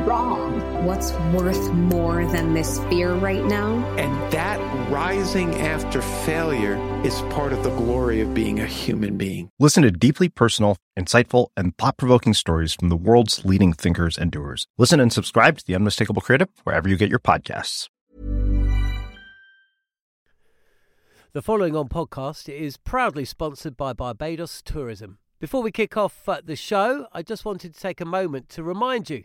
wrong? What's worth more than this fear right now? And that rising after failure is part of the glory of being a human being. Listen to deeply personal, insightful, and thought provoking stories from the world's leading thinkers and doers. Listen and subscribe to The Unmistakable Creative wherever you get your podcasts. The following on podcast is proudly sponsored by Barbados Tourism. Before we kick off uh, the show, I just wanted to take a moment to remind you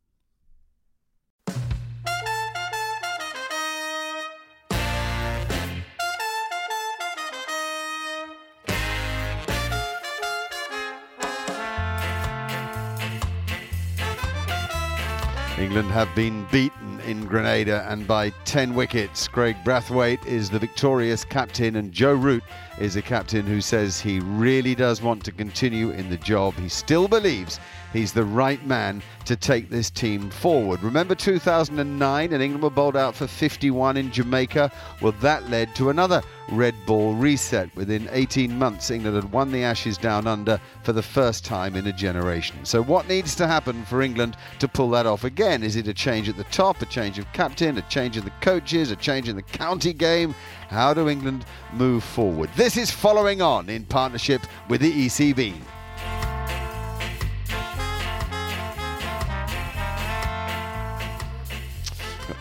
England have been beaten in Grenada and by 10 wickets. Kraigg Brathwaite is the victorious captain, and Joe Root is a captain who says he really does want to continue in the job. He still believes he's the right man to take this team forward. Remember 2009 and England were bowled out for 51 in Jamaica? Well, that led to another red ball reset. Within 18 months, England had won the Ashes down under for the first time in a generation. So, what needs to happen for England to pull that off again? Is it a change at the top, a change of captain, a change in the coaches, a change in the county game? How do England move forward? This is following on in partnership with the ECB.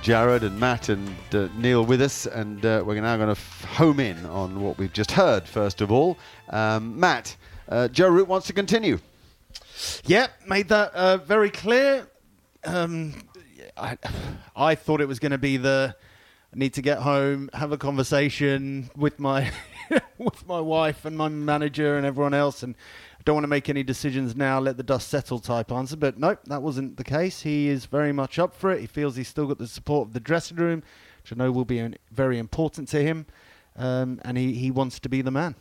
Jared and Matt and uh, Neil with us, and uh, we're now going to f- home in on what we've just heard. First of all, um, Matt, uh, Joe Root wants to continue. Yep, made that uh, very clear. Um, I, I thought it was going to be the need to get home, have a conversation with my with my wife and my manager and everyone else, and don't want to make any decisions now, let the dust settle type answer. But nope, that wasn't the case. He is very much up for it. He feels he's still got the support of the dressing room, which I know will be very important to him. Um, and he, he wants to be the man.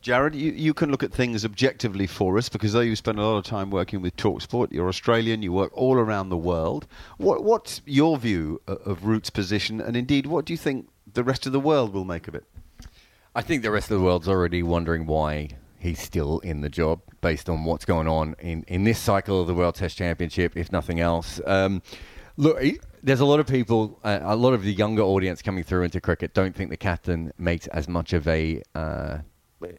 Jared, you, you can look at things objectively for us because though you spend a lot of time working with Talksport, you're Australian, you work all around the world. What, what's your view of, of Root's position, and indeed, what do you think the rest of the world will make of it? I think the rest of the world's already wondering why he's still in the job based on what's going on in, in this cycle of the World Test Championship, if nothing else. Um, look, there's a lot of people, uh, a lot of the younger audience coming through into cricket don't think the captain makes as much of a uh,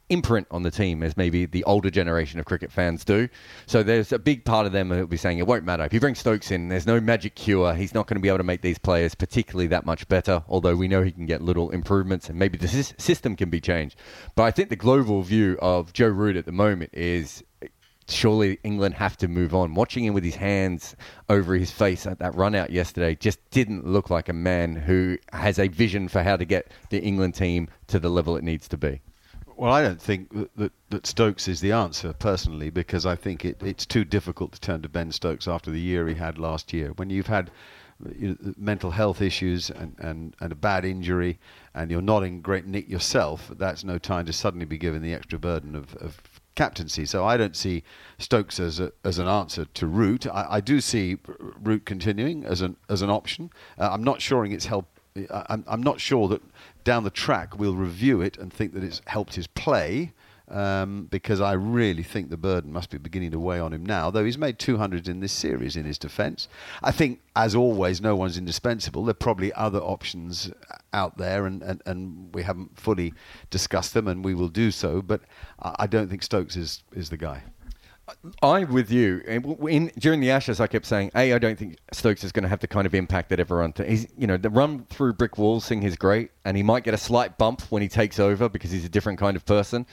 imprint on the team as maybe the older generation of cricket fans do. So there's a big part of them who'll be saying it won't matter. If you bring Stokes in, there's no magic cure. He's not going to be able to make these players particularly that much better, although we know he can get little improvements and maybe the system can be changed. But I think the global view of Joe Root at the moment is surely England have to move on. Watching him with his hands over his face at that run out yesterday just didn't look like a man who has a vision for how to get the England team to the level it needs to be. Well, I don't think that, that, that, Stokes is the answer personally, because I think it, it's too difficult to turn to Ben Stokes after the year he had last year. When you've had you know, mental health issues and, and, and a bad injury, and you're not in great nick yourself, that's no time to suddenly be given the extra burden of, of captaincy. So I don't see Stokes as a, as an answer to Root. I, I do see Root continuing as an as an option. Uh, I'm not sure it's help. I'm, I'm not sure that down the track we'll review it and think that it's helped his play. Um, because I really think the burden must be beginning to weigh on him now, though he's made 200 in this series in his defence. I think, as always, no one's indispensable. There are probably other options out there, and, and, and we haven't fully discussed them, and we will do so, but I don't think Stokes is, is the guy. I'm with you. In, during the Ashes, I kept saying, "A, I don't think Stokes is going to have the kind of impact that everyone. Th- he's, you know, the run through brick walls thing is great, and he might get a slight bump when he takes over because he's a different kind of person.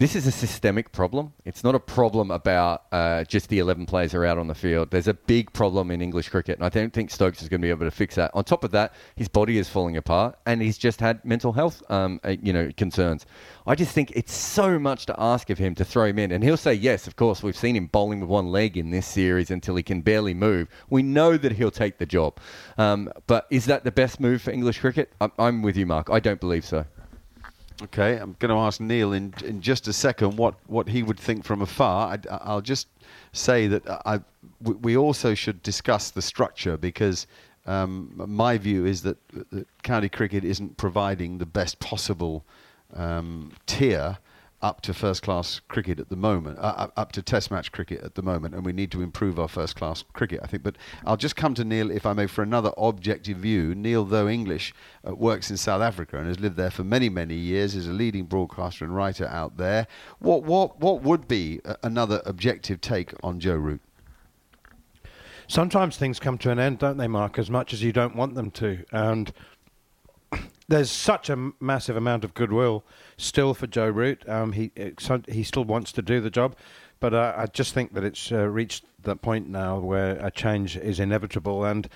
This is a systemic problem. It's not a problem about uh, just the 11 players are out on the field. There's a big problem in English cricket, and I don't think Stokes is going to be able to fix that. On top of that, his body is falling apart, and he's just had mental health, um, uh, you know, concerns. I just think it's so much to ask of him to throw him in, and he'll say yes. Of course, we've seen him bowling with one leg in this series until he can barely move. We know that he'll take the job, um, but is that the best move for English cricket? I'm, I'm with you, Mark. I don't believe so. Okay, I'm going to ask Neil in in just a second what, what he would think from afar. I, will just say that I, we also should discuss the structure because um, my view is that, that, county cricket isn't providing the best possible um, tier up to first class cricket at the moment, uh, up to test match cricket at the moment, and we need to improve our first class cricket, I think. But I'll just come to Neil, if I may, for another objective view. Neil, though English, uh, works in South Africa and has lived there for many, many years, is a leading broadcaster and writer out there. What, what, what would be another objective take on Joe Root? Sometimes things come to an end, don't they, Mark, as much as you don't want them to. And there's such a massive amount of goodwill still for Joe Root. Um, he he still wants to do the job, but uh, I just think that it's uh, reached that point now where a change is inevitable. And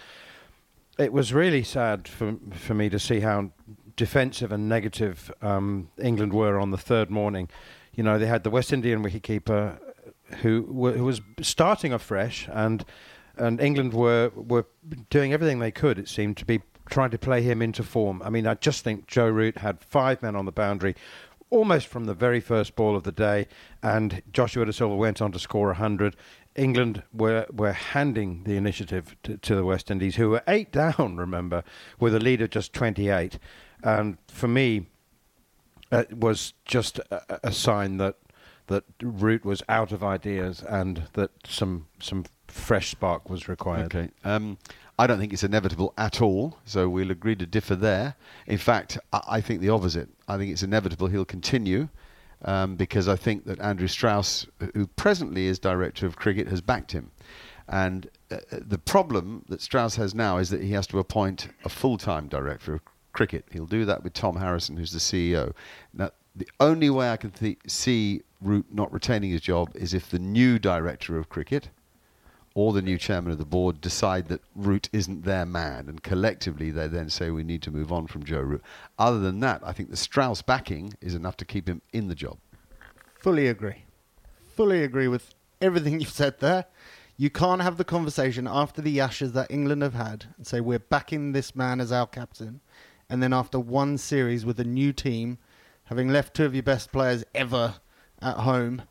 it was really sad for for me to see how defensive and negative um, England were on the third morning. You know, they had the West Indian wicketkeeper who who was starting afresh and and England were were doing everything they could. It seemed to be trying to play him into form. I mean, I just think Joe Root had five men on the boundary almost from the very first ball of the day, and Joshua Da Silva went on to score 100. England were, were handing the initiative to, to the West Indies, who were eight down, remember, with a lead of just 28. And for me, it was just a, a sign that that Root was out of ideas and that some some fresh spark was required. Okay. Um, I don't think it's inevitable at all, so we'll agree to differ there. In fact, I, think the opposite. I think it's inevitable he'll continue um, because I think that Andrew Strauss, who presently is director of cricket, has backed him. And uh, the problem that Strauss has now is that he has to appoint a full time director of cricket. He'll do that with Tom Harrison, who's the CEO. Now, the only way I can th- see Root not retaining his job is if the new director of cricket, or the new chairman of the board decide that Root isn't their man, and collectively they then say we need to move on from Joe Root. Other than that, I think the Strauss backing is enough to keep him in the job. Fully agree. Fully agree with everything you've said there. You can't have the conversation after the Ashes that England have had and say we're backing this man as our captain, and then after one series with a new team, having left two of your best players ever at home,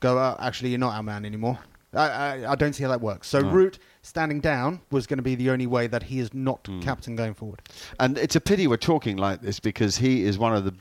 go out. Actually, you're not our man anymore I, I, I, don't see how that works. So no. Root standing down was going to be the only way that he is not mm. captain going forward. And it's a pity we're talking like this because he is one of the.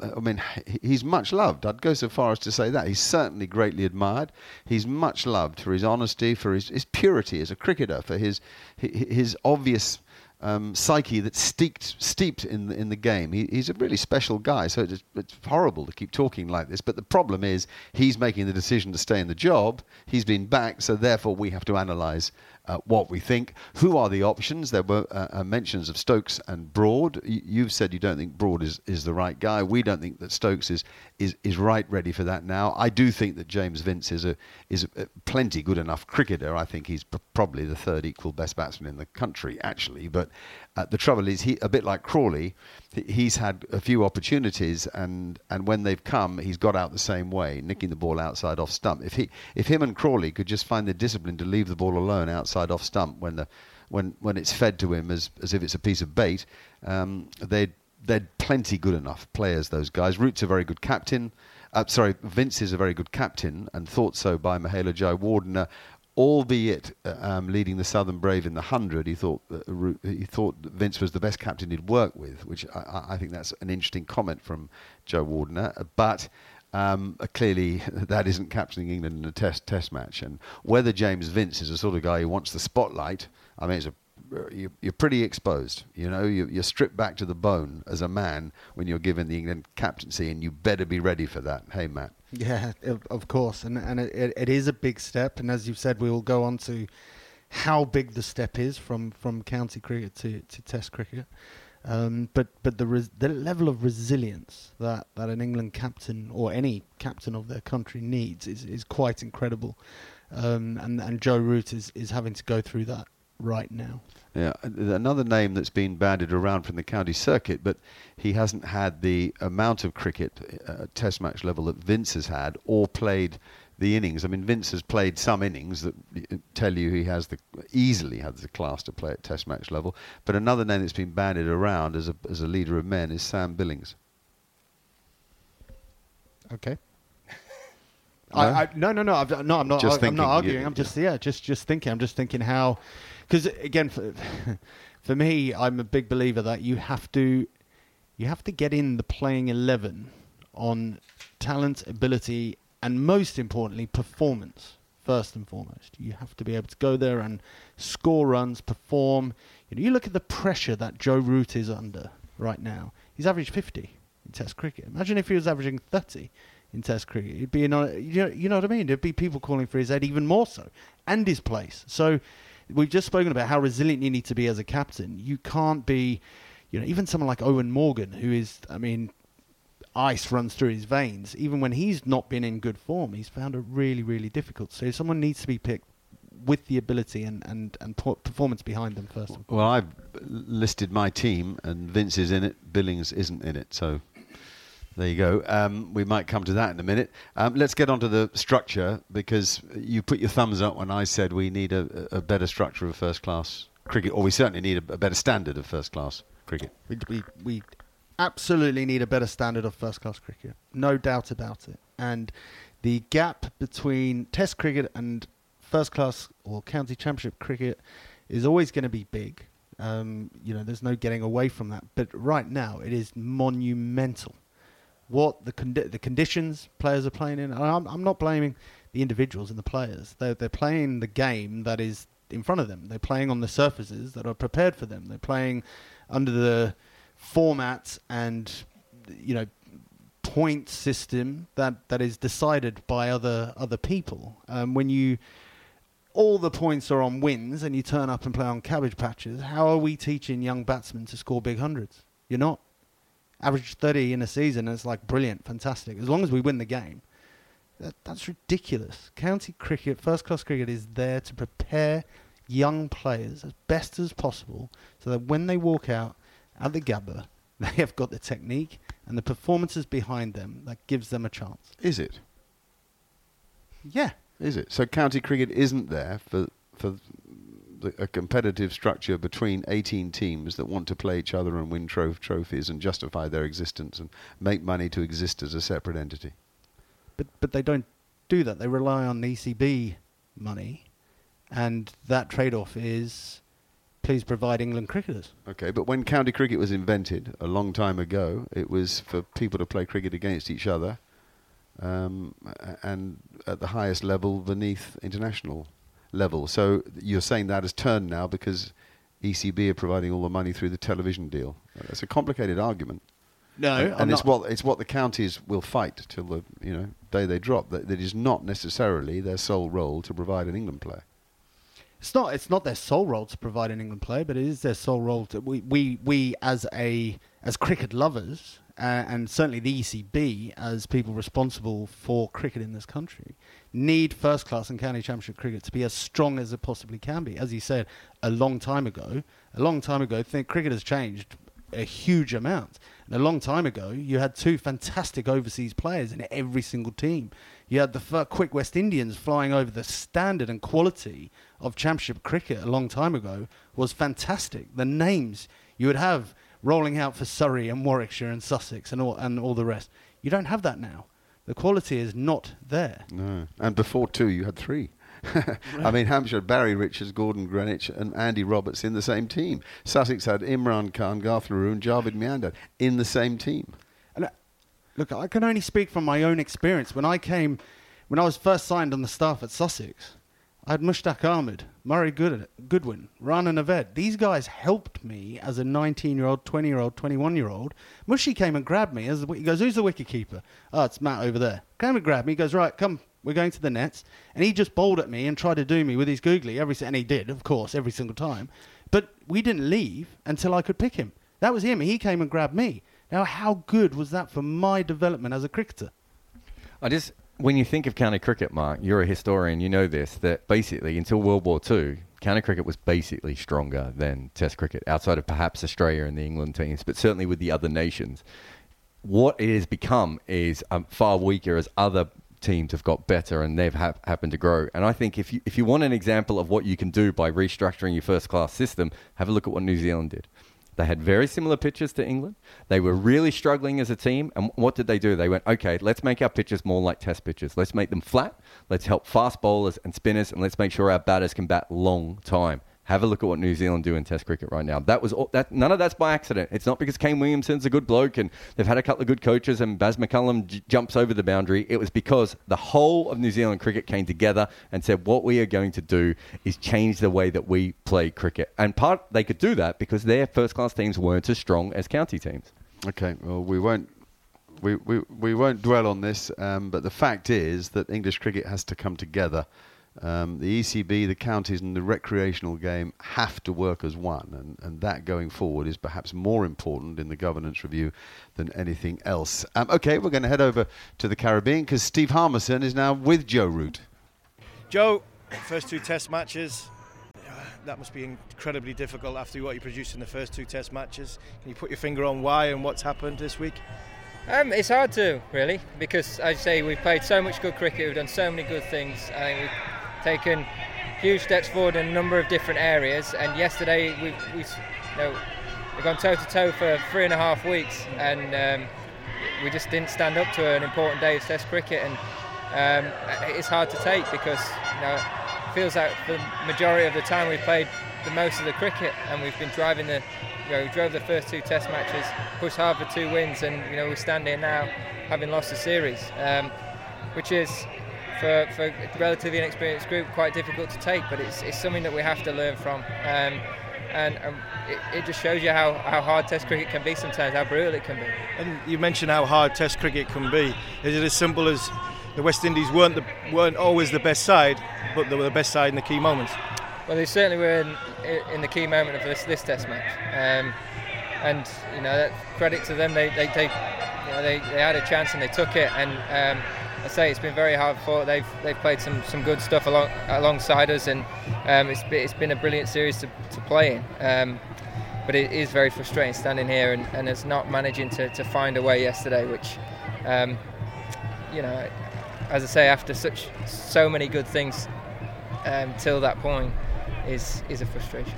I mean, he's much loved. I'd go so far as to say that he's certainly greatly admired. He's much loved for his honesty, for his, his purity as a cricketer, for his his obvious um, psyche that's steeped, steeped in the, in the game. He, he's a really special guy, so it's, it's horrible to keep talking like this. But the problem is he's making the decision to stay in the job. He's been back, so therefore we have to analyse uh, what we think. Who are the options? There were uh, uh, mentions of Stokes and Broad. You've said you don't think Broad is, is the right guy. We don't think that Stokes is, is, is right ready for that now. I do think that James Vince is a is a, plenty good enough cricketer. I think he's p- probably the third equal best batsman in the country, actually. But uh, the trouble is, he a bit like Crawley, he's had a few opportunities, and, and when they've come, he's got out the same way, nicking the ball outside off stump. If he if him and Crawley could just find the discipline to leave the ball alone outside off stump when the when when it's fed to him as as if it's a piece of bait, um, they'd they're plenty good enough players. Those guys. Root's a very good captain. Uh, sorry, Vince is a very good captain, and thought so by Mahela Jayawardene albeit uh, um, leading the Southern Brave in the hundred, he thought that, he thought Vince was the best captain he'd worked with, which I, I think that's an interesting comment from Jayawardene. But um, uh, clearly, that isn't captaining England in a test test match. And whether James Vince is the sort of guy who wants the spotlight, I mean, it's a you're, pretty exposed. You know, you, you're stripped back to the bone as a man when you're given the England captaincy, and you better be ready for that. Hey, Matt. Yeah, of, of course, and and it, it is a big step. And as you've said, we will go on to how big the step is from, from county cricket to, to Test cricket. Um, but but the res- the level of resilience that, that an England captain or any captain of their country needs is, is quite incredible, um, and and Joe Root is, is having to go through that right now. Yeah, another name that's been bandied around from the county circuit, but he hasn't had the amount of cricket uh, Test match level that Vince has had, or played the innings. I mean, Vince has played some innings that tell you he has the easily has the class to play at Test match level. But another name that's been bandied around as a as a leader of men is Sam Billings. Okay. No? I, I, no, no, no, I've, no. I'm not. Just I, thinking, I'm not arguing. yeah, I'm just yeah, just just thinking. I'm just thinking how, because again, for, for me, I'm a big believer that you have to, you have to get in the playing eleven on talent, ability, and most importantly, performance. First and foremost, you have to be able to go there and score runs, perform. You know, you look at the pressure that Joe Root is under right now. He's averaged 50 in Test cricket. Imagine if he was averaging 30 in Test cricket. It'd be you know, you know what I mean. There'd be people calling for his head even more so, and his place. So we've just spoken about how resilient you need to be as a captain. You can't be, you know, even someone like Eoin Morgan, who is, I mean, ice runs through his veins. Even when he's not been in good form, he's found it really, really difficult. So someone needs to be picked with the ability and, and, and performance behind them first. Well, I've listed my team, and Vince is in it, Billings isn't in it. So there you go. Um, we might come to that in a minute. Um, let's get on to the structure because you put your thumbs up when I said we need a, a better structure of first class cricket, or we certainly need a, a better standard of first class cricket. We, we, we absolutely need a better standard of first class cricket. No doubt about it. And the gap between Test cricket and first class or county championship cricket is always going to be big. Um, you know, there's no getting away from that. But right now, it is monumental. What the condi- the conditions players are playing in. I'm, I'm not blaming the individuals and the players. They're they're playing the game that is in front of them. They're playing on the surfaces that are prepared for them. They're playing under the format and you know point system that, that is decided by other other people. Um, when you all the points are on wins and you turn up and play on cabbage patches, how are we teaching young batsmen to score big hundreds? You're not. Average 30 in a season, and it's like brilliant, fantastic. As long as we win the game. That, that's ridiculous. County cricket, first class cricket, is there to prepare young players as best as possible so that when they walk out, at the Gabba, they have got the technique and the performances behind them that gives them a chance. Is it? Yeah. Is it? So county cricket isn't there for for a competitive structure between 18 teams that want to play each other and win tro- trophies and justify their existence and make money to exist as a separate entity. But but they don't do that. They rely on the ECB money, and that trade-off is please provide England cricketers. Okay, but when county cricket was invented a long time ago, it was for people to play cricket against each other, um, and at the highest level beneath international level. So you're saying that has turned now because ECB are providing all the money through the television deal. It's a complicated argument. No, and, I'm and it's not. what it's what the counties will fight till the you know day they drop. That, that is not necessarily their sole role to provide an England player. It's not. It's not their sole role to provide an England player, but it is their sole role to we we, we as a as cricket lovers uh, and certainly the ECB as people responsible for cricket in this country need first class and county championship cricket to be as strong as it possibly can be. As you said a long time ago, a long time ago, think cricket has changed a huge amount. And a long time ago, you had two fantastic overseas players in every single team. You had the quick West Indians flying over the standard and quality of Championship cricket a long time ago was fantastic. The names you would have rolling out for Surrey and Warwickshire and Sussex and all, and all the rest. You don't have that now. The quality is not there. No. And before two, you had three. I mean, Hampshire had Barry Richards, Gordon Greenidge, and Andy Roberts in the same team. Sussex had Imran Khan, Garth Le Roux, and Javed Miandad in the same team. And uh, look, I can only speak from my own experience. When I came, when I was first signed on the staff at Sussex, I had Mushtaq Ahmed, Murray Good- Goodwin, Rana Naved. These guys helped me as a 19 year old, 20 year old, 21 year old. Mushy came and grabbed me. As the, he goes, Who's the wicket keeper? Oh, it's Matt over there. Came and grabbed me. He goes, Right, come, we're going to the nets. And he just bowled at me and tried to do me with his googly every And he did, of course, every single time. But we didn't leave until I could pick him. That was him. He came and grabbed me. Now, how good was that for my development as a cricketer? I just when you think of county cricket, Mark, you're a historian, you know this, that basically until World War II, county cricket was basically stronger than Test cricket, outside of perhaps Australia and the England teams, but certainly with the other nations. What it has become is um, far weaker as other teams have got better and they've ha- happened to grow. And I think if you, if you want an example of what you can do by restructuring your first class system, have a look at what New Zealand did. They had very similar pitches to England. They were really struggling as a team. And what did they do? They went, okay, let's make our pitches more like test pitches. Let's make them flat. Let's help fast bowlers and spinners. And let's make sure our batters can bat long time. Have a look at what New Zealand do in Test cricket right now. That was all, that. None of that's by accident. It's not because Kane Williamson's a good bloke and they've had a couple of good coaches and Baz McCullum j- jumps over the boundary. It was because the whole of New Zealand cricket came together and said, "What we are going to do is change the way that we play cricket." And part they could do that because their first-class teams weren't as strong as county teams. Okay, well, we won't we, we, we won't dwell on this, um, but the fact is that English cricket has to come together um, the ECB, the counties, and the recreational game have to work as one, and, and that going forward is perhaps more important in the governance review than anything else. Um, okay, we're going to head over to the Caribbean because Steve Harmison is now with Joe Root. Joe, first two test matches, that must be incredibly difficult after what you produced in the first two test matches. Can you put your finger on why and what's happened this week? Um, it's hard to really because, as I say, we've played so much good cricket, we've done so many good things. I think we've taken huge steps forward in a number of different areas. And yesterday we we you know, we've gone toe to toe for three and a half weeks, and um, we just didn't stand up to an important day of Test cricket. And um, it's hard to take because you know it feels like the majority of the time we've played the most of the cricket, and we've been driving the you know, we drove the first two Test matches, pushed hard for two wins, and you know we stand here now having lost the series, um, which is for, for a relatively inexperienced group quite difficult to take, but it's, it's something that we have to learn from. Um, and um, it, it, just shows you how, how hard Test cricket can be sometimes, how brutal it can be. And you mentioned how hard Test cricket can be. Is it as simple as the West Indies weren't the, weren't always the best side, but they were the best side in the key moments? Well, they certainly were in, in the key moment of this, this Test match. Um, and you know, credit to them. They they, they, you know, they, they had a chance and they took it. And um, I say it's been very hard for they've they've played some, some good stuff along alongside us, and um, it's it's been a brilliant series to, to play in. Um, but it is very frustrating standing here and, and it's not managing to, to find a way yesterday, which um, you know, as I say, after such so many good things um, till that point, is is a frustration.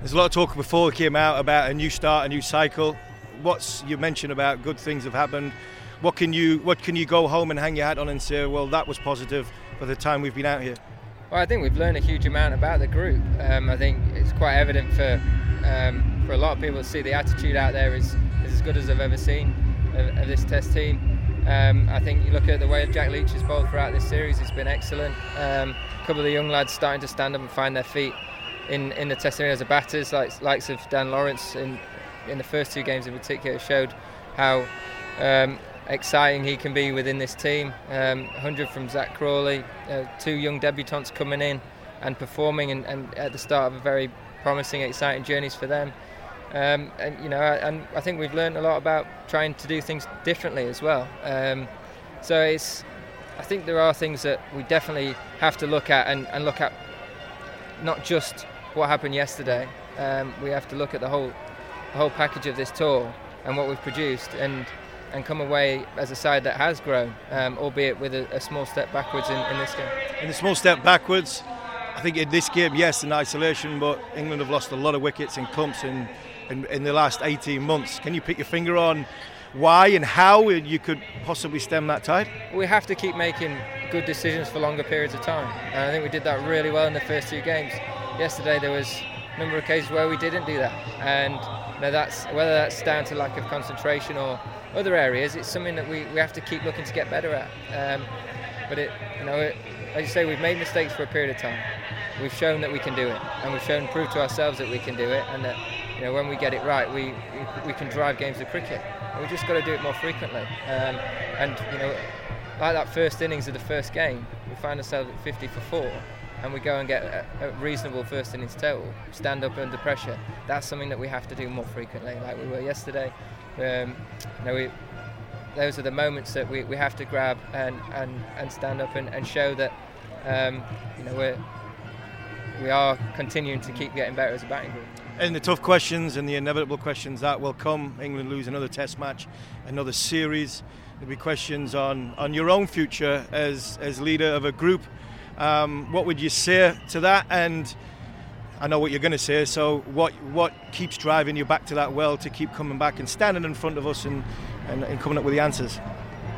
There's a lot of talk before it came out about a new start, a new cycle. What's you mentioned about good things have happened? What can you what can you go home and hang your hat on and say, well, that was positive for the time we've been out here? Well, I think we've learned a huge amount about the group. Um, I think it's quite evident for um, for a lot of people to see the attitude out there is, is as good as I've ever seen of, of this Test team. Um, I think you look at the way Jack Leach has bowled throughout this series; it's been excellent. Um, a couple of the young lads starting to stand up and find their feet in, in the Test arena as a batters, like likes of Dan Lawrence in in the first two games in particular, showed how um, exciting he can be within this team. Um, 100 from Zak Crawley, uh, two young debutants coming in and performing, and, and, at the start of a very promising, exciting journeys for them. Um, and you know, and I think we've learned a lot about trying to do things differently as well. Um, so it's, I think there are things that we definitely have to look at and, and look at, not just what happened yesterday. Um, we have to look at the whole, the whole package of this tour and what we've produced and and come away as a side that has grown, um, albeit with a, a, small step backwards in, in, this game. In a small step backwards, I think in this game, yes, in isolation, but England have lost a lot of wickets in clumps in, in, in the last 18 months. Can you put your finger on why and how you could possibly stem that tide? We have to keep making good decisions for longer periods of time, and I think we did that really well in the first two games. Yesterday there was a number of cases where we didn't do that, and you know, that's whether that's down to lack of concentration or other areas, it's something that we, we have to keep looking to get better at. Um, but it, you know, it, as you say, we've made mistakes for a period of time. We've shown that we can do it, and we've shown, proved to ourselves that we can do it, and that you know when we get it right, we we can drive games of cricket. And we just got to do it more frequently. Um, and you know, like that first innings of the first game, we find ourselves at 50 for four, and we go and get a, a, reasonable first innings total, stand up under pressure. That's something that we have to do more frequently, like we were yesterday. Um, you know, we, those are the moments that we, we have to grab and, and, and stand up and, and show that um, you know we're we are continuing to keep getting better as a batting group. And the tough questions and the inevitable questions that will come. England lose another Test match, another series. There'll be questions on, on your own future as as leader of a group. Um, what would you say to that? And I know what you're going to say. So what what keeps driving you back to that well to keep coming back and standing in front of us and, and, and coming up with the answers?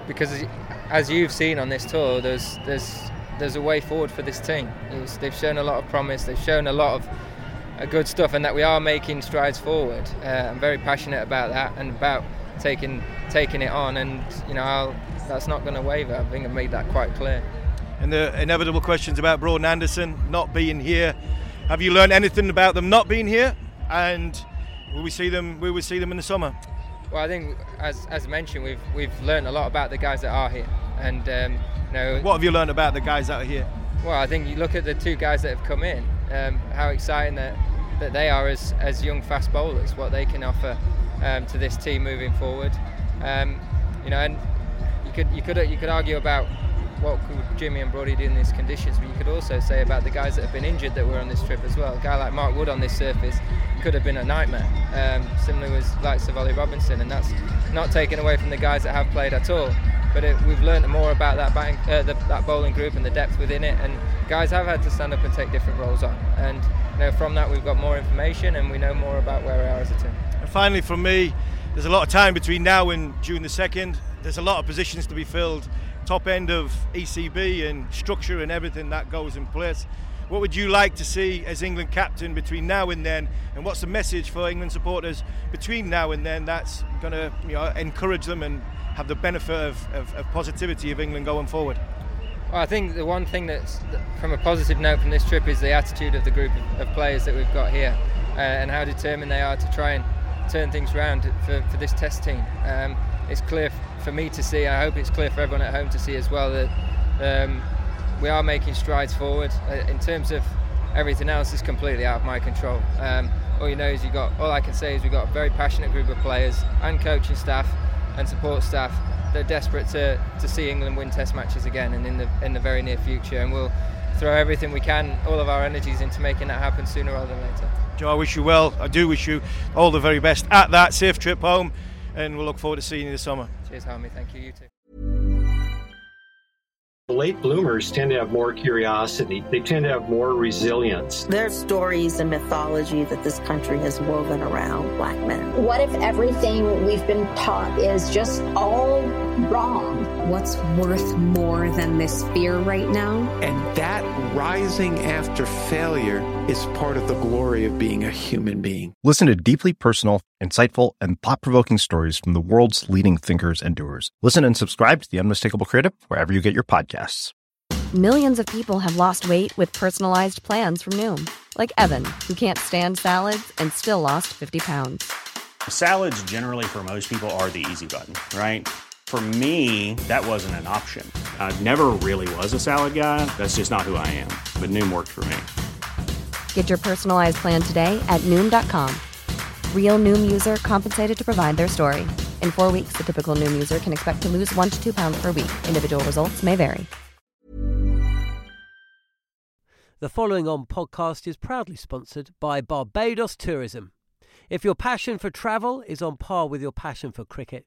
Because as you've seen on this tour, there's there's there's a way forward for this team. they've shown a lot of promise. They've shown a lot of uh, good stuff, and that we are making strides forward. Uh, I'm very passionate about that and about taking taking it on. And you know, I'll, that's not going to waver. I think I've made that quite clear. And the inevitable questions about Broad and Anderson not being here. Have you learned anything about them not being here? And will we see them? Will we see them in the summer? Well, I think, as, as mentioned, we've we've learned a lot about the guys that are here, and um, you know, what have you learned about the guys that are here? Well, I think you look at the two guys that have come in, um, how exciting that, that they are as, as young fast bowlers, what they can offer um, to this team moving forward. Um, you know, and you could you could you could argue about what could Jimmy and Brody do in these conditions, but you could also say about the guys that have been injured that were on this trip as well. A guy like Mark Wood on this surface could have been a nightmare. Um, similarly with like Ollie Robinson, and that's not taken away from the guys that have played at all but it, we've learned more about that uh, the, that bowling group and the depth within it. And guys have had to stand up and take different roles on. And you know, from that, we've got more information and we know more about where we are as a team. And finally, from me, there's a lot of time between now and June the second. There's a lot of positions to be filled. Top end of ECB and structure and everything that goes in place. What would you like to see as England captain between now and then? And what's the message for England supporters between now and then that's going to you know, encourage them and have the benefit of, of, of positivity of England going forward? Well, I think the one thing that's from a positive note from this trip is the attitude of the group of, players that we've got here uh, and how determined they are to try and turn things around for, for this test team. Um, it's clear for me to see, I hope it's clear for everyone at home to see as well, that um, we are making strides forward. Uh, in terms of everything else, is completely out of my control. Um, all you know is you got. All I can say is we've got a very passionate group of players and coaching staff and support staff. They're desperate to, to see England win Test matches again and in the in the very near future. And we'll throw everything we can, all of our energies into making that happen sooner rather than later. Joe, I wish you well. I do wish you all the very best at that safe trip home, and we'll look forward to seeing you this summer. Cheers, Harmy. Thank you. You too. Late bloomers tend to have more curiosity. They tend to have more resilience. There's stories and mythology that this country has woven around black men. What if everything we've been taught is just all wrong? What's worth more than this fear right now? And that rising after failure is part of the glory of being a human being. Listen to deeply personal, insightful, and thought provoking stories from the world's leading thinkers and doers. Listen and subscribe to The Unmistakable Creative wherever you get your podcasts. Millions of people have lost weight with personalized plans from Noom, like Evan, who can't stand salads and still lost 50 pounds. Salads, generally, for most people, are the easy button, right? For me, that wasn't an option. I never really was a salad guy. That's just not who I am. But Noom worked for me. Get your personalized plan today at Noom.com. Real Noom user compensated to provide their story. In four weeks, the typical Noom user can expect to lose one to two pounds per week. Individual results may vary. The following on podcast is proudly sponsored by Barbados Tourism. If your passion for travel is on par with your passion for cricket,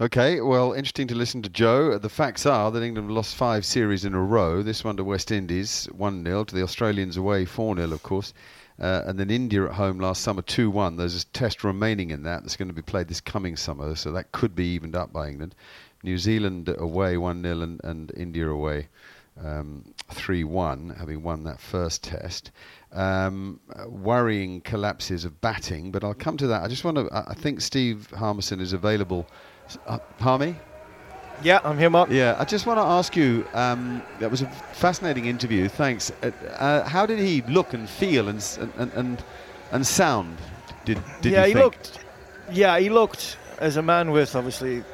Okay, well, interesting to listen to Joe. The facts are that England lost five series in a row. This one to West Indies, 1 0, to the Australians away, 4 0, of course. Uh, and then India at home last summer, 2 1. There's a test remaining in that that's going to be played this coming summer, so that could be evened up by England. New Zealand away, 1 0, and, and India away, um, 3 1, having won that first test. Um, worrying collapses of batting, but I'll come to that. I just want to. I think Steve Harmison is available. Uh, Harmy? Yeah, I'm here, Mark. Yeah, I just want to ask you. Um, that was a fascinating interview. Thanks. Uh, uh, how did he look and feel and and and, and sound? Did did yeah, he, looked. Yeah, he looked as a man with obviously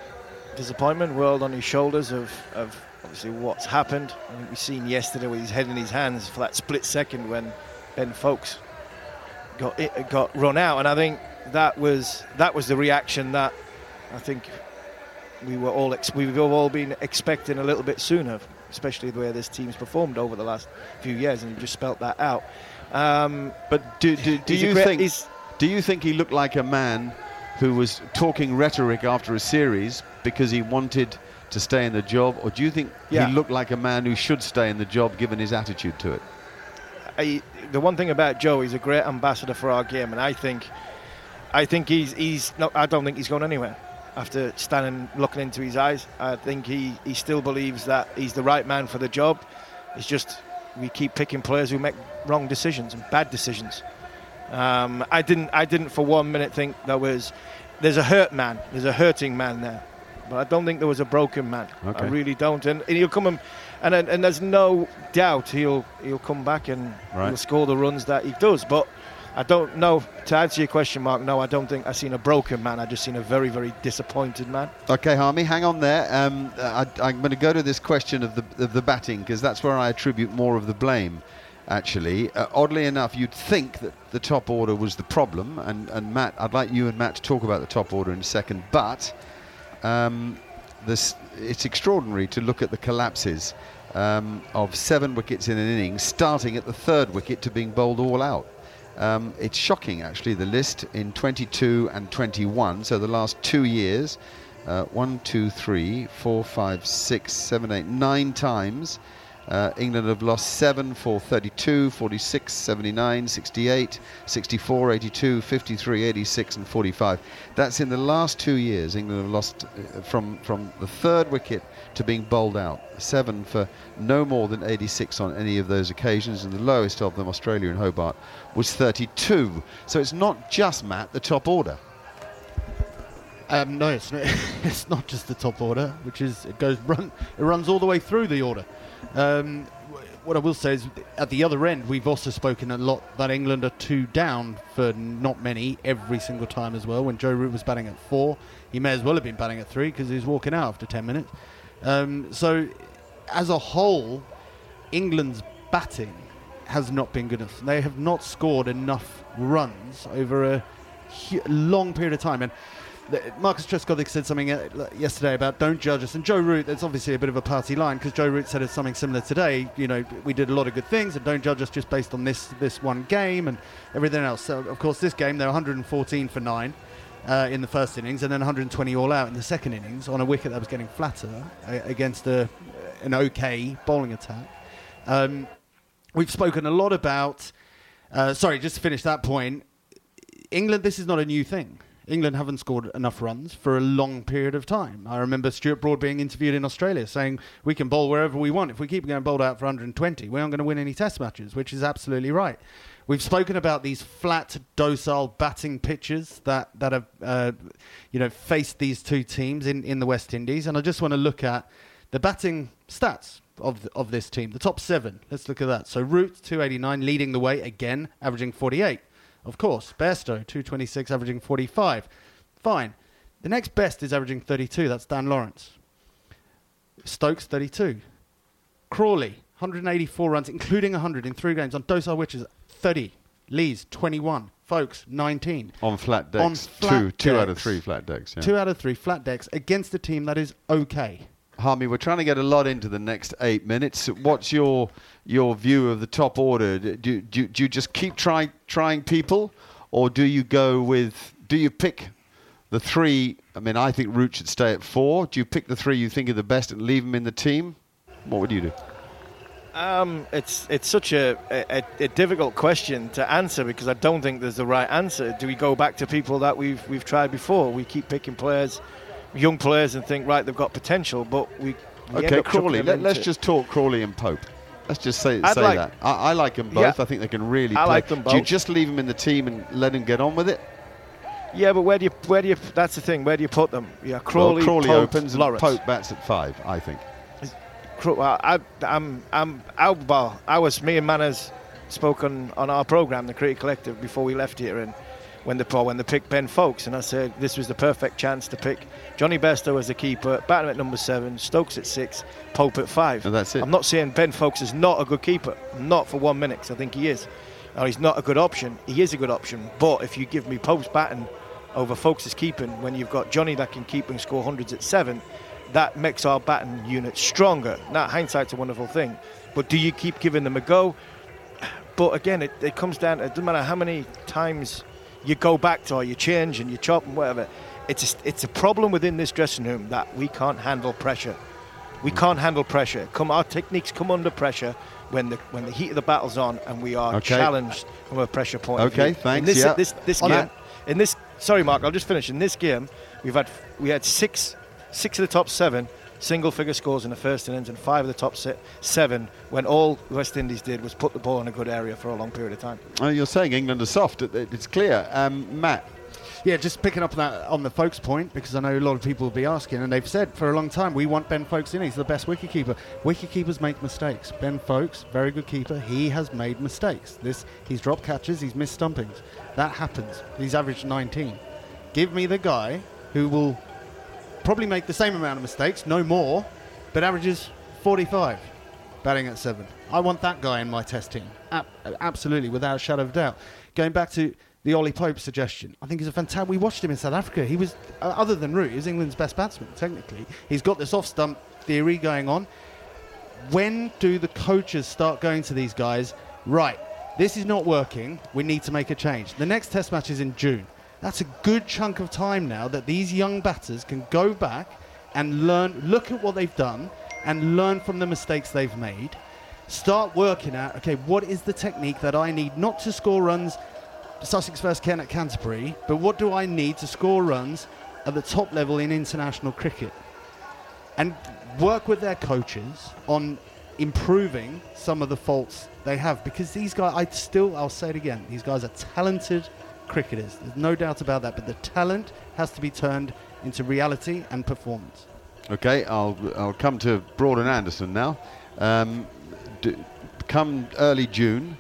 disappointment, world on his shoulders of, of obviously what's happened. I think we've seen yesterday with his head in his hands for that split second when Ben Foakes got it, got run out, and I think that was that was the reaction that I think we were all ex- we've all been expecting a little bit sooner, especially the way this team's performed over the last few years, and he just spelt that out. Um, but do, do, do you great, think do you think he looked like a man who was talking rhetoric after a series because he wanted to stay in the job, or do you think Yeah. he looked like a man who should stay in the job given his attitude to it? I, the one thing about Joe, he's a great ambassador for our game, and I think, I think he's he's no, I don't think he's gone anywhere after standing looking into his eyes. I think he he still believes that he's the right man for the job. It's just we keep picking players who make wrong decisions and bad decisions. Um, I didn't I didn't for one minute think there was there's a hurt man, there's a hurting man there, but I don't think there was a broken man. Okay. I really don't, and, and he'll come and, and and there's no doubt he'll he'll come back and Right. he'll score the runs that he does. But I don't know to answer your question, Mark. No, I don't think I've seen a broken man. I've just seen a very very disappointed man. Okay, Harmy, hang on there. Um, I, I'm going to go to this question of the of the batting because that's where I attribute more of the blame. Actually, uh, oddly enough, you'd think that the top order was the problem, and, and Matt, I'd like you and Matt to talk about the top order in a second. But um, this, it's extraordinary to look at the collapses um, of seven wickets in an innings, starting at the third wicket to being bowled all out. Um, it's shocking, actually, the list in 22 and 21, so the last two years. Uh, one, two, three, four, five, six, seven, eight, nine times. Uh, England have lost 7 for 32, 46, 79, 68, 64, 82, 53, 86, and 45. That's in the last two years. England have lost uh, from, from the third wicket to being bowled out. Seven for no more than 86 on any of those occasions, and the lowest of them, Australia and Hobart, was 32. So it's not just, Matt, the top order. Um, no, it's not, it's not just the top order, which is it goes run it runs all the way through the order. Um, what I will say is, at the other end, we've also spoken a lot that England are two down for not many every single time as well. When Joe Root was batting at four, he may as well have been batting at three because he was walking out after ten minutes. Um, so, as a whole, England's batting has not been good enough. They have not scored enough runs over a long period of time. And Marcus Trescothick said something uh, yesterday about don't judge us. And Joe Root, that's obviously a bit of a party line because Joe Root said something similar today. You know, we did a lot of good things, and don't judge us just based on this this one game and everything else. So, of course, this game they're 114 for nine. Uh, in the first innings, and then 120 all out in the second innings on a wicket that was getting flatter uh, against a, an okay bowling attack. Um, we've spoken a lot about. Uh, sorry, just to finish that point. England, this is not a new thing. England haven't scored enough runs for a long period of time. I remember Stuart Broad being interviewed in Australia saying we can bowl wherever we want. If we keep going bowled out for 120, we aren't going to win any Test matches, which is absolutely right. We've spoken about these flat, docile batting pitches that that have uh, you know faced these two teams in, in the West Indies, and I just want to look at the batting stats of of this team. The top seven. Let's look at that. So Root 289 leading the way again, averaging 48. Of course, Bairstow 226 averaging 45. Fine. The next best is averaging 32. That's Dan Lawrence. Stokes 32. Crawley 184 runs, including 100 in three games on docile witches 30 Lees 21, Foakes 19. On flat decks, On flat two, two out of three flat decks. Yeah. Two out of three flat decks against a team that is okay. Harmy, we're trying to get a lot into the next eight minutes. What's your your view of the top order? Do, do, do you just keep try, trying people, or do you go with? Do you pick the three? I mean, I think Root should stay at four. Do you pick the three you think are the best and leave them in the team? What would you do? Um, it's it's such a, a, a difficult question to answer because I don't think there's the right answer. Do we go back to people that we've we've tried before? We keep picking players, young players, and think right they've got potential, but we, we Okay, Crawley. Let, let's into- just talk Crawley and Pope. Let's just say, I'd say like- that. I, I like them Yeah. both. I think they can really I play. like them both. Do you just leave them in the team and let them get on with it? Yeah, but where do you where do you? That's the thing. Where do you put them? Yeah, Crawley, well, Crawley Pope, opens and Lawrence. Pope bats at five, I think. Well, I, I'm, I'm, I, well, I was, me and Manners spoke on, on our program, the Creative Collective, before we left here, and when the when they picked Ben Foakes, and I said this was the perfect chance to pick Johnny Bairstow as the keeper, Batten at number seven, Stokes at six, Pope at five. And that's it. I'm not saying Ben Foakes is not a good keeper, not for one minute, 'cause I think he is. Or he's not a good option. He is a good option, but if you give me Pope's Batten over Foakes' keeping, when you've got Johnny that can keep and score hundreds at seven, that makes our batting unit stronger. Now, hindsight's a wonderful thing, but do you keep giving them a go? But again, it, it comes down to it doesn't matter how many times you go back to or you change and you chop and whatever. It's a, it's a problem within this dressing room that we can't handle pressure. We mm. can't handle pressure. Come, our techniques come under pressure when the when the heat of the battle's on, and we are Okay. challenged from a pressure point. of Okay, view. thanks, In this, yeah. this, this game, that- in this, sorry, Mark, I'll just finish. In this game, we've had we had six six of the top seven single figure scores in the first innings, and five of the top se- seven when all West Indies did was put the ball in a good area for a long period of time. Oh, you're saying England are soft. It's clear. Um, Matt, Yeah, just picking up on that on the Foakes point because I know a lot of people will be asking, and they've said for a long time we want Ben Foakes in. He's the best wicketkeeper. Wicketkeepers make mistakes. Ben Foakes, very good keeper. He has made mistakes. This he's dropped catches, he's missed stumpings. That happens. He's averaged 19. Give me the guy who will probably make the same amount of mistakes, no more, but averages 45, batting at seven. I want that guy in my test team. Ab- absolutely, without a shadow of doubt. Going back to the Ollie Pope suggestion, I think he's a fantastic. We watched him in South Africa. He was, uh, other than Root, he was England's best batsman, technically. He's got this off stump theory going on. When do the coaches start going to these guys? Right, this is not working. We need to make a change. The next test match is in June. That's a good chunk of time now that these young batters can go back and learn, look at what they've done and learn from the mistakes they've made. Start working out, okay, what is the technique that I need not to score runs Sussex versus Kent at Canterbury, but what do I need to score runs at the top level in international cricket? And work with their coaches on improving some of the faults they have because these guys, I still, I'll say it again, these guys are talented cricketers. There's no doubt about that, but the talent has to be turned into reality and performance. Okay, I'll I'll come to Broad and Anderson now. Um, d- come early June,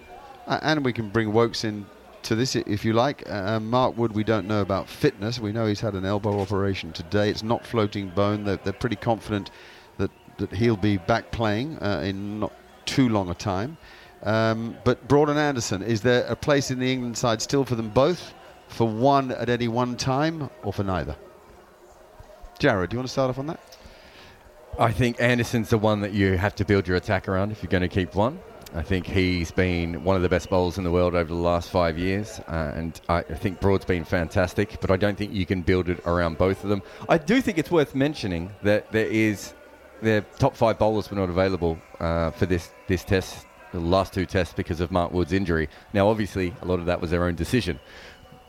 uh, and we can bring Woakes in to this if you like. Uh, Mark Wood, we don't know about fitness. We know he's had an elbow operation today. It's not floating bone. They're, they're pretty confident that that he'll be back playing uh, in not too long a time. Um, but Broad and Anderson, is there a place in the England side still for them both, for one at any one time, or for neither? Jared, do you want to start off on that? I think Anderson's the one that you have to build your attack around if you're going to keep one. I think he's been one of the best bowlers in the world over the last five years, uh, and I, I think Broad's been fantastic. But I don't think you can build it around both of them. I do think it's worth mentioning that there is their top five bowlers were not available uh, for this this test, the last two tests because of Mark Wood's injury. Now, obviously, a lot of that was their own decision,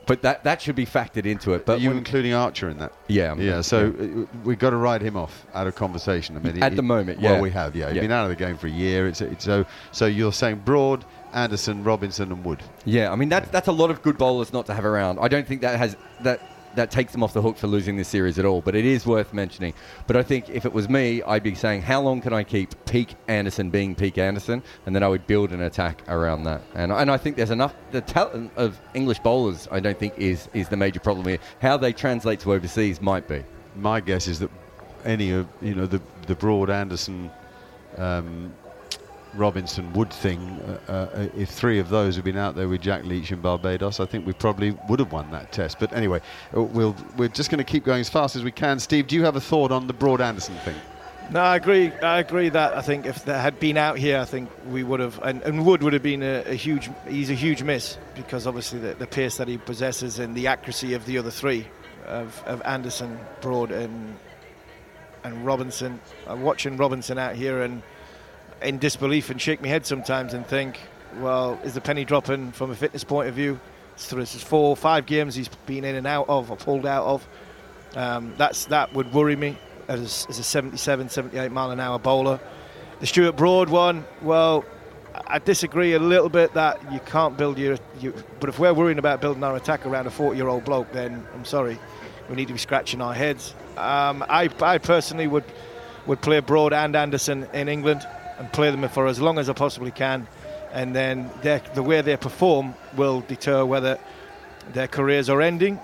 but that that should be factored into it. But Are you including Archer in that? Yeah, I'm- yeah. So uh, we've got to write him off out of conversation. I mean, At he- the moment, Well, yeah. we have. Yeah, he's Yeah. been out of the game for a year. It's, it's so so. You're saying Broad, Anderson, Robinson, and Wood. Yeah, I mean that's that's a lot of good bowlers not to have around. I don't think that has that that takes them off the hook for losing this series at all. But it is worth mentioning. But I think if it was me, I'd be saying how long can I keep peak Anderson being peak Anderson, and then I would build an attack around that. And and I think there's enough the talent of English bowlers. I don't think is is the major problem here. How they translate to overseas might be. My guess is that any of you know the the Broad Anderson um, Robinson Wood thing, uh, uh, if three of those had been out there with Jack Leach in Barbados, I think we probably would have won that test. But anyway, uh, we'll, we're just going to keep going as fast as we can. Steve, do you have a thought on the Broad Anderson thing? No, I agree. I agree that I think if they had been out here, I think we would have, and, and Wood would have been a, a, huge. He's a huge miss because obviously the, the, pace that he possesses and the accuracy of the other three, of, of Anderson, Broad, and and Robinson. I'm watching Robinson out here and in disbelief and shake my head sometimes and think, well, is the penny dropping from a fitness point of view? This is four, five games he's been in and out of or pulled out of. Um, that's that would worry me as, as a 77, 78 mile an hour bowler. The Stuart Broad one, well, I disagree a little bit that you can't build your, your but if we're worrying about building our attack around a 40 year old bloke, then I'm sorry, we need to be scratching our heads. Um, I, I personally would would play Broad and Anderson in England and play them for as long as I possibly can, and then the way they perform will deter whether their careers are ending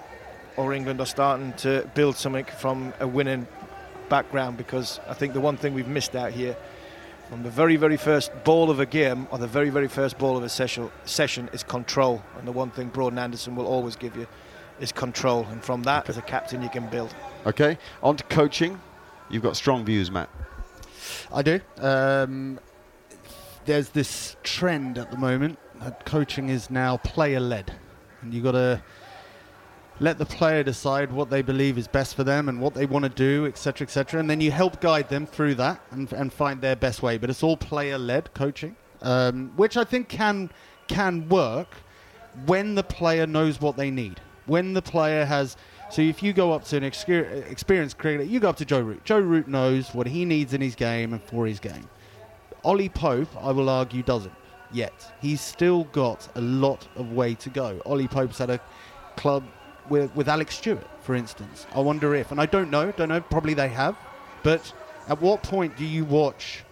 or England are starting to build something from a winning background because I think the one thing we've missed out here from the very, very first ball of a game or the very, very first ball of a session, session is control. And the one thing Broad and Anderson will always give you is control. And from that, as a captain, you can build. Okay, on to coaching. You've got strong views, Matt. I do. Um, there's this trend at the moment that coaching is now player led. And you've got to let the player decide what they believe is best for them and what they want to do, etc., etc. And then you help guide them through that and, and find their best way. But it's all player-led coaching, um, which I think can can work when the player knows what they need. When the player has, so if you go up to an experienced cricketer, you go up to Joe Root. Joe Root knows what he needs in his game and for his game. Ollie Pope, I will argue, doesn't yet. He's still got a lot of way to go. Ollie Pope's had a club with, with Alex Stewart, for instance. I wonder if, and I don't know, don't know, probably they have, but at what point do you watch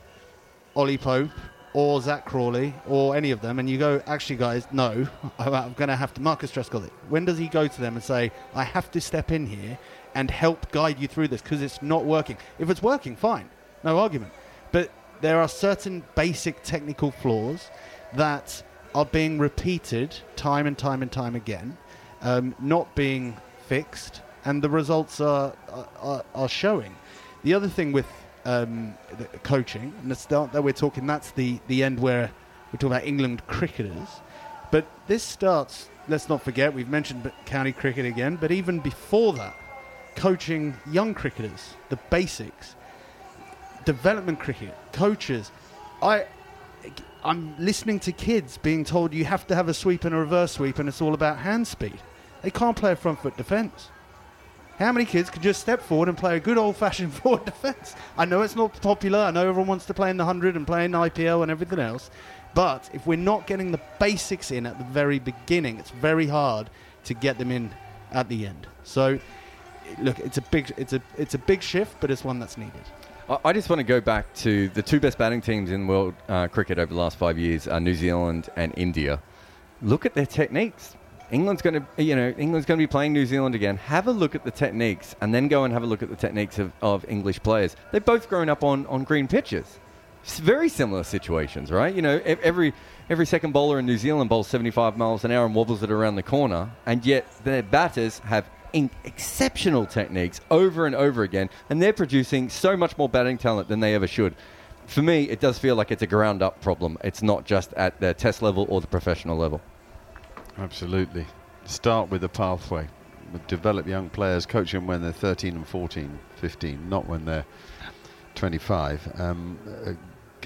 Ollie Pope or Zak Crawley or any of them and you go, actually, guys, no, I'm going to have to, Marcus Trescothick, when does he go to them and say, I have to step in here and help guide you through this because it's not working? If it's working, fine, no argument. But there are certain basic technical flaws that are being repeated time and time and time again um, not being fixed, and the results are, are, are showing. The other thing with um, coaching, and that we're talking, that's the, the end where we're talking about England cricketers. But this starts, let's not forget, we've mentioned county cricket again, but even before that, coaching young cricketers, the basics, development cricket, coaches. I, I'm listening to kids being told you have to have a sweep and a reverse sweep, and it's all about hand speed. They can't play a front foot defence. How many kids could just step forward and play a good old fashioned forward defence? I know it's not popular. I know everyone wants to play in the 100 and play in the IPL and everything else. But if we're not getting the basics in at the very beginning, it's very hard to get them in at the end. So, look, it's a big, it's a, it's a big shift, but it's one that's needed. I just want to go back to the two best batting teams in world uh, cricket over the last five years are New Zealand and India. Look at their techniques. England's going to, you know, England's going to be playing New Zealand again. Have a look at the techniques, and then go and have a look at the techniques of, of English players. They've both grown up on, on green pitches. It's very similar situations, right? You know, every every second bowler in New Zealand bowls 75 miles an hour and wobbles it around the corner, and yet their batters have exceptional techniques over and over again, and they're producing so much more batting talent than they ever should. For me, it does feel like it's a ground up problem. It's not just at the test level or the professional level. Absolutely. Start with the pathway. Develop young players, coach them when they're 13 and 14, 15, not when they're 25. Um, uh,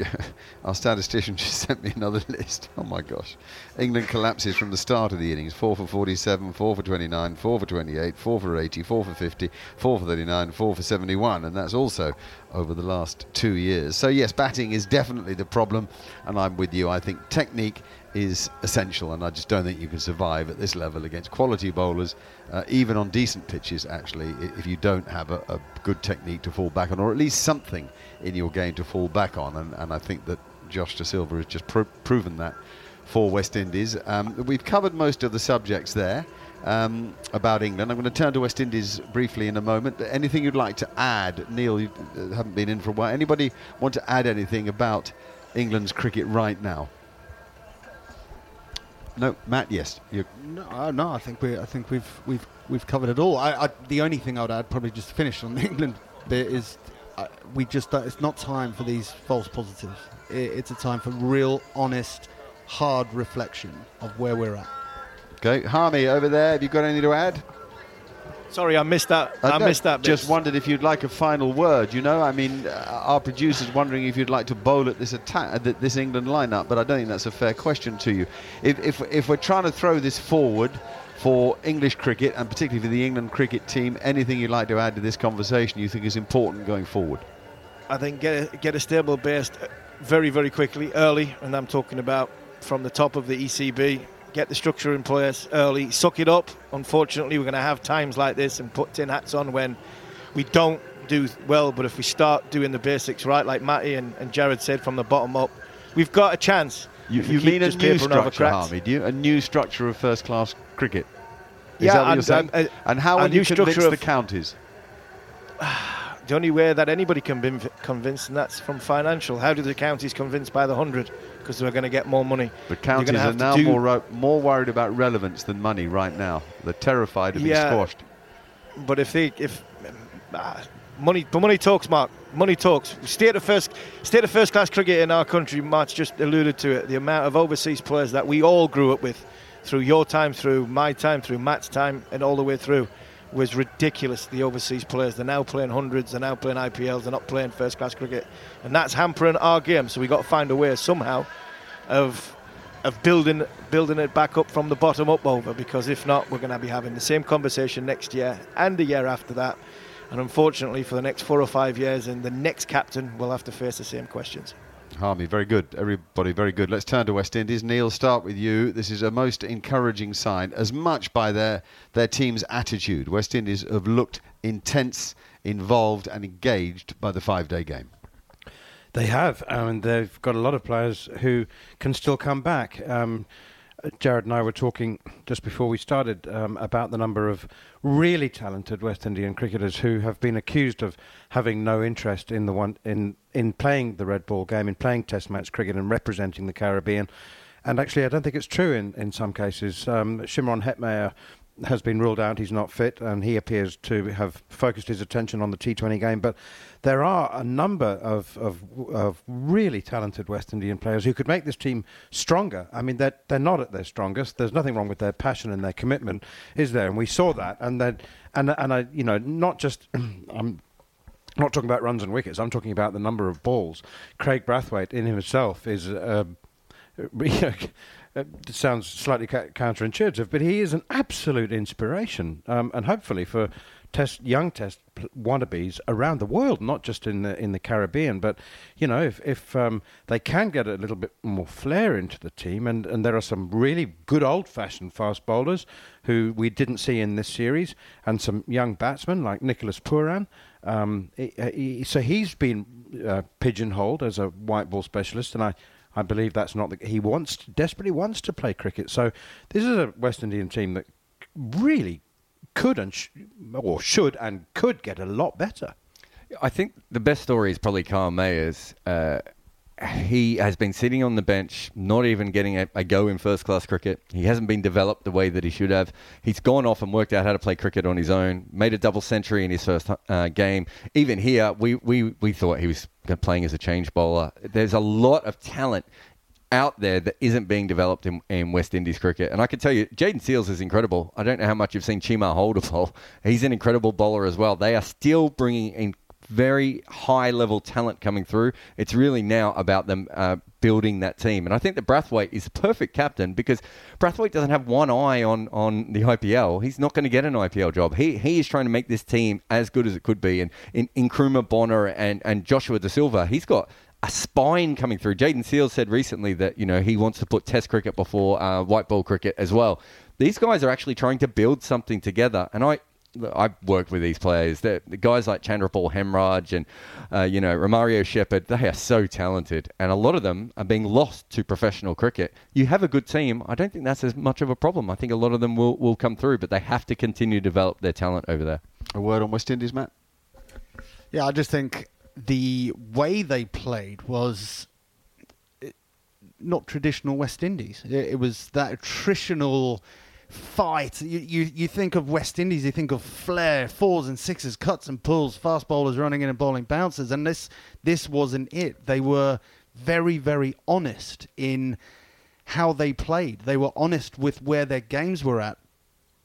our statistician just sent me another list. Oh my gosh. England collapses from the start of the innings 4 for 47, 4 for 29, 4 for 28, 4 for 80, 4 for 50, 4 for 39, 4 for 71. And that's also over the last two years. So, yes, batting is definitely the problem. And I'm with you. I think technique is essential, and I just don't think you can survive at this level against quality bowlers, uh, even on decent pitches. Actually, if you don't have a, a, good technique to fall back on, or at least something in your game to fall back on, and, and I think that Josh Da Silva has just pro- proven that for West Indies. Um, we've covered most of the subjects there. Um, about England. I'm going to turn to West Indies briefly in a moment. Anything you'd like to add? Neil, you uh, haven't been in for a while. Anybody want to add anything about England's cricket right now? No, Matt. Yes, you No, uh, no, I think we, I think we've we've we've covered it all. I, I, the only thing I would add, probably just to finish on the England bit, is uh, we just don't, it's not time for these false positives. It, it's a time for real, honest, hard reflection of where we're at. Okay, Harmy over there. Have you got anything to add? Sorry, I missed that. Uh, I no, missed that. Bit. Just wondered if you'd like a final word. You know, I mean, uh, our producer's wondering if you'd like to bowl at this attack, uh, th- this England lineup, but I don't think that's a fair question to you. If, if if we're trying to throw this forward for English cricket and particularly for the England cricket team, anything you'd like to add to this conversation you think is important going forward? I think get a, get a stable base very, very quickly, early, and I'm talking about from the top of the ECB. Get the structure in place early, suck it up. Unfortunately, we're going to have times like this and put tin hats on when we don't do well. But if we start doing the basics right, like Matty and, and Jared said from the bottom up, we've got a chance. You, you mean a new structure. Harmy? Do you? A new structure of first-class cricket? Is Yeah, that what and- you're saying? and- how a will you new convince the counties? The only way that anybody can be convinced, and that's from financial. How do the counties convince by the hundred? Because they're going to get more money. The counties are now more ro- more worried about relevance than money right now. They're terrified of being Yeah. squashed. But if they, if ah, money, but money talks, Mark. Money talks. State of first, state of first class cricket in our country. Mark's just alluded to it. The amount of overseas players that we all grew up with, through your time, through my time, through Matt's time, and all the way through, was ridiculous. The overseas players. They're now playing hundreds. They're now playing IPLs. They're not playing first class cricket, and that's hampering our game. So we've got to find a way somehow of of building building it back up from the bottom up over because if not we're going to be having the same conversation next year and the year after that and unfortunately for the next four or five years and the next captain will have to face the same questions Harmy, very good. Everybody, very good. Let's turn to West Indies. Neil, start with you. This is a most encouraging sign, as much by their their team's attitude. West Indies have looked intense, involved, and engaged by the five-day game. They have, and they've got a lot of players who can still come back. Um, Jared and I were talking just before we started um, about the number of really talented West Indian cricketers who have been accused of having no interest in the one in in playing the red ball game, in playing Test match cricket, and representing the Caribbean. And actually, I don't think it's true in in some cases. Um, Shimron Hetmyer has been ruled out. He's not fit, and he appears to have focused his attention on the T20 game. But there are a number of, of, of really talented West Indian players who could make this team stronger. I mean, they're, they're not at their strongest. There's nothing wrong with their passion and their commitment, is there? And we saw that. And then, and and I, you know, not just I'm not talking about runs and wickets. I'm talking about the number of balls. Kraigg Brathwaite in himself is. Uh, it sounds slightly ca- counterintuitive, but he is an absolute inspiration, um, and hopefully for test young test wannabes around the world, not just in the in the Caribbean. But you know, if if um, they can get a little bit more flair into the team, and, and there are some really good old fashioned fast bowlers who we didn't see in this series, and some young batsmen like Nicholas Pooran. Um, he, he, so he's been uh, pigeonholed as a white ball specialist, and I. I believe that's not the. He wants desperately wants to play cricket. So this is a West Indian team that really could and sh- or should and could get a lot better. I think the best story is probably Kyle Mayers. Uh, he has been sitting on the bench, not even getting a, a go in first class cricket. He hasn't been developed the way that he should have. He's gone off and worked out how to play cricket on his own, made a double century in his first uh, game. Even here, we, we, we thought he was playing as a change bowler. There's a lot of talent out there that isn't being developed in, in West Indies cricket. And I can tell you, Jayden Seales is incredible. I don't know how much you've seen Kemar Holder bowl. He's an incredible bowler as well. They are still bringing in very high level talent coming through. It's really now about them uh, building that team. And I think that Brathwaite is a perfect captain because Brathwaite doesn't have one eye on, on the IPL. He's not going to get an IPL job. He he is trying to make this team as good as it could be. And in, in Nkrumah Bonner and, and Joshua Da Silva, he's got a spine coming through. Jayden Seales said recently that you know he wants to put Test cricket before uh, white ball cricket as well. These guys are actually trying to build something together, and I. I've worked with these players. They're, the guys like Chandrapaul Hemraj and uh, you know Romario Shepherd, they are so talented, and a lot of them are being lost to professional cricket. You have a good team. I don't think that's as much of a problem. I think a lot of them will, will come through, but they have to continue to develop their talent over there. A word on West Indies, Matt. Yeah, I just think the way they played was not traditional West Indies. It, it was that attritional fight. You, you you think of West Indies, you think of flair, fours and sixes, cuts and pulls, fast bowlers running in and bowling bouncers, and this this wasn't it. They were very very honest in how they played. They were honest with where their games were at,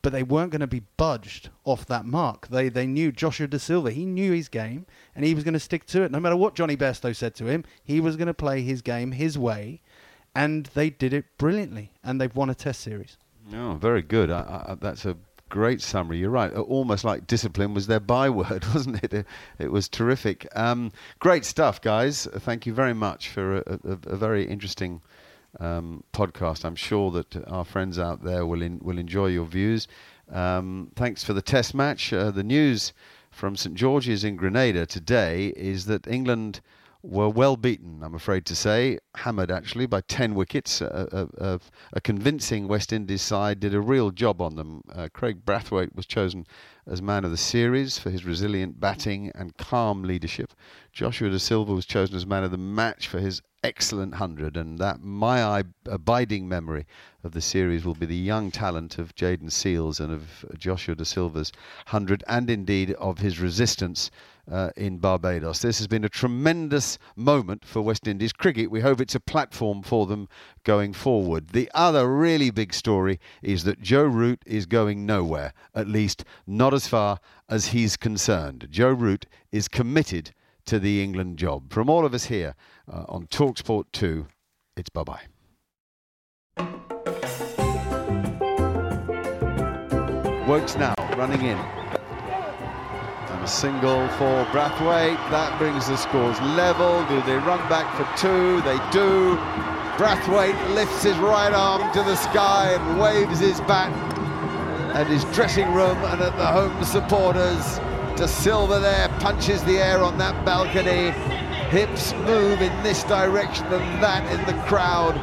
but they weren't going to be budged off that mark. They they knew Joshua Da Silva. He knew his game, and he was going to stick to it. No matter what Johnny Bairstow said to him, he was going to play his game his way, and they did it brilliantly. And they've won a Test series. Oh, very good. I, I, that's a great summary. You're right. Almost like discipline was their byword, wasn't it? It, it was terrific. Um, great stuff, guys. Thank you very much for a, a, a very interesting um, podcast. I'm sure that our friends out there will in, will enjoy your views. Um, thanks for the test match. Uh, the news from St George's in Grenada today is that England were well beaten, I'm afraid to say, hammered actually by 10 wickets. A, a, a convincing West Indies side did a real job on them. Uh, Kraigg Brathwaite was chosen as man of the series for his resilient batting and calm leadership. Joshua Da Silva was chosen as man of the match for his excellent 100, and that my abiding memory of the series will be the young talent of Jayden Seales and of Joshua Da Silva's 100, and indeed of his resistance uh, in Barbados. This has been a tremendous moment for West Indies cricket. We hope it's a platform for them going forward. The other really big story is that Joe Root is going nowhere, at least not as far as he's concerned. Joe Root is committed to the England job. From all of us here uh, on Talksport 2, it's bye bye. Woakes now running in. A single for Brathwaite. That brings the scores level. Do they run back for two? They do. Brathwaite lifts his right arm to the sky and waves his bat at his dressing room and at the home supporters. Da Silva there punches the air on that balcony. Hips move in this direction and that in the crowd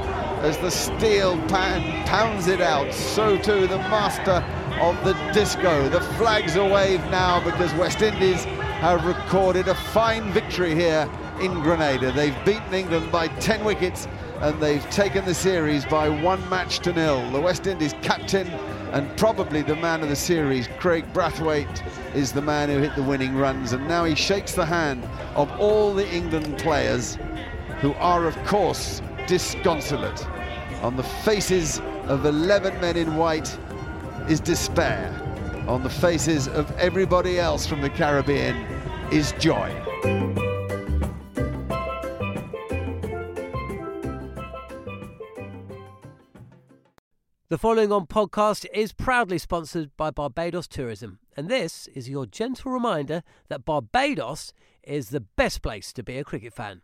as the steel pan pounds it out. So too the master of the disco. The flags are waved now because West Indies have recorded a fine victory here in Grenada. They've beaten England by 10 wickets and they've taken the series by one match to nil. The West Indies captain and probably the man of the series, Kraigg Brathwaite, is the man who hit the winning runs. And now he shakes the hand of all the England players who are, of course, disconsolate. On the faces of 11 men in white is despair. On the faces of everybody else from the Caribbean is joy. The following on podcast is proudly sponsored by Barbados Tourism, and this is your gentle reminder that Barbados is the best place to be a cricket fan.